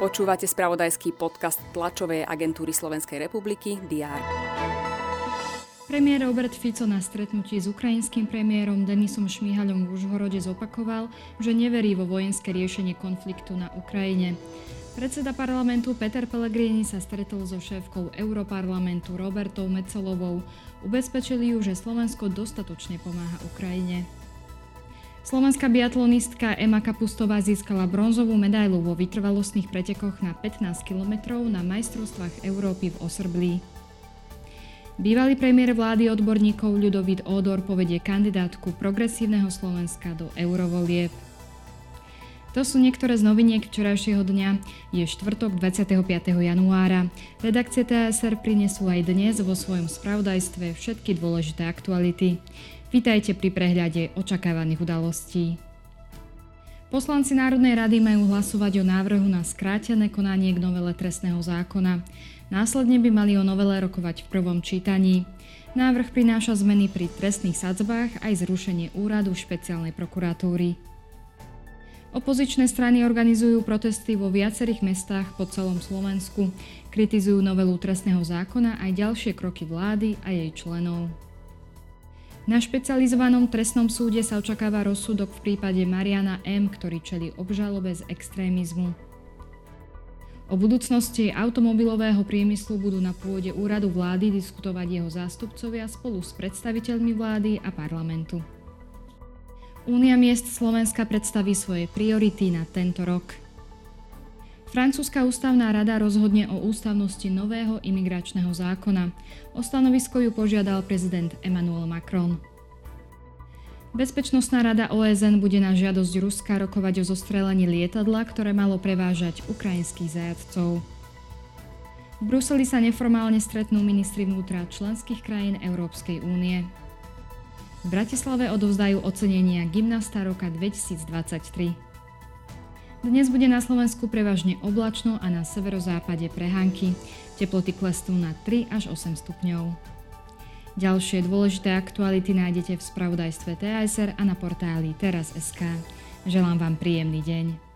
Počúvate spravodajský podcast tlačovej agentúry Slovenskej republiky DR. Premiér Robert Fico na stretnutí s ukrajinským premiérom Denisom Šmíhaľom v Užhorode zopakoval, že neverí vo vojenské riešenie konfliktu na Ukrajine. Predseda parlamentu Peter Pellegrini sa stretol so šéfkou Europarlamentu Robertou Mecelovou. Ubezpečili ju, že Slovensko dostatočne pomáha Ukrajine. Slovenská biatlonistka Ema Kapustová získala bronzovú medailu vo vytrvalostných pretekoch na 15 km na majstrovstvách Európy v Osrblí. Bývalý premiér vlády odborníkov Ľudovít Ódor povedie kandidátku progresívneho Slovenska do eurovolieb. To sú niektoré z noviniek včerajšieho dňa. Je štvrtok 25. januára. Redakcie TSR prinesú aj dnes vo svojom spravodajstve všetky dôležité aktuality. Vítajte pri prehľade očakávaných udalostí. Poslanci Národnej rady majú hlasovať o návrhu na skrátené konanie k novele trestného zákona. Následne by mali o novele rokovať v prvom čítaní. Návrh prináša zmeny pri trestných sadzbách aj zrušenie úradu špeciálnej prokuratúry. Opozičné strany organizujú protesty vo viacerých mestách po celom Slovensku, kritizujú novelu trestného zákona aj ďalšie kroky vlády a jej členov. Na špecializovanom trestnom súde sa očakáva rozsudok v prípade Mariana M., ktorý čeli obžalobe z extrémizmu. O budúcnosti automobilového priemyslu budú na pôde úradu vlády diskutovať jeho zástupcovia spolu s predstaviteľmi vlády a parlamentu. Únia miest Slovenska predstaví svoje priority na tento rok. Francúzska ústavná rada rozhodne o ústavnosti nového imigračného zákona. O stanovisko ju požiadal prezident Emmanuel Macron. Bezpečnostná rada OSN bude na žiadosť Ruska rokovať o zostrelení lietadla, ktoré malo prevážať ukrajinských zajadcov. V Bruseli sa neformálne stretnú ministri vnútra členských krajín Európskej únie. V Bratislave odovzdajú ocenenia Gymnasta roka 2023. Dnes bude na Slovensku prevažne oblačno a na severozápade prehánky. Teploty klesnú na 3 až 8 stupňov. Ďalšie dôležité aktuality nájdete v spravodajstve TASR a na portáli teraz.sk. Želám vám príjemný deň.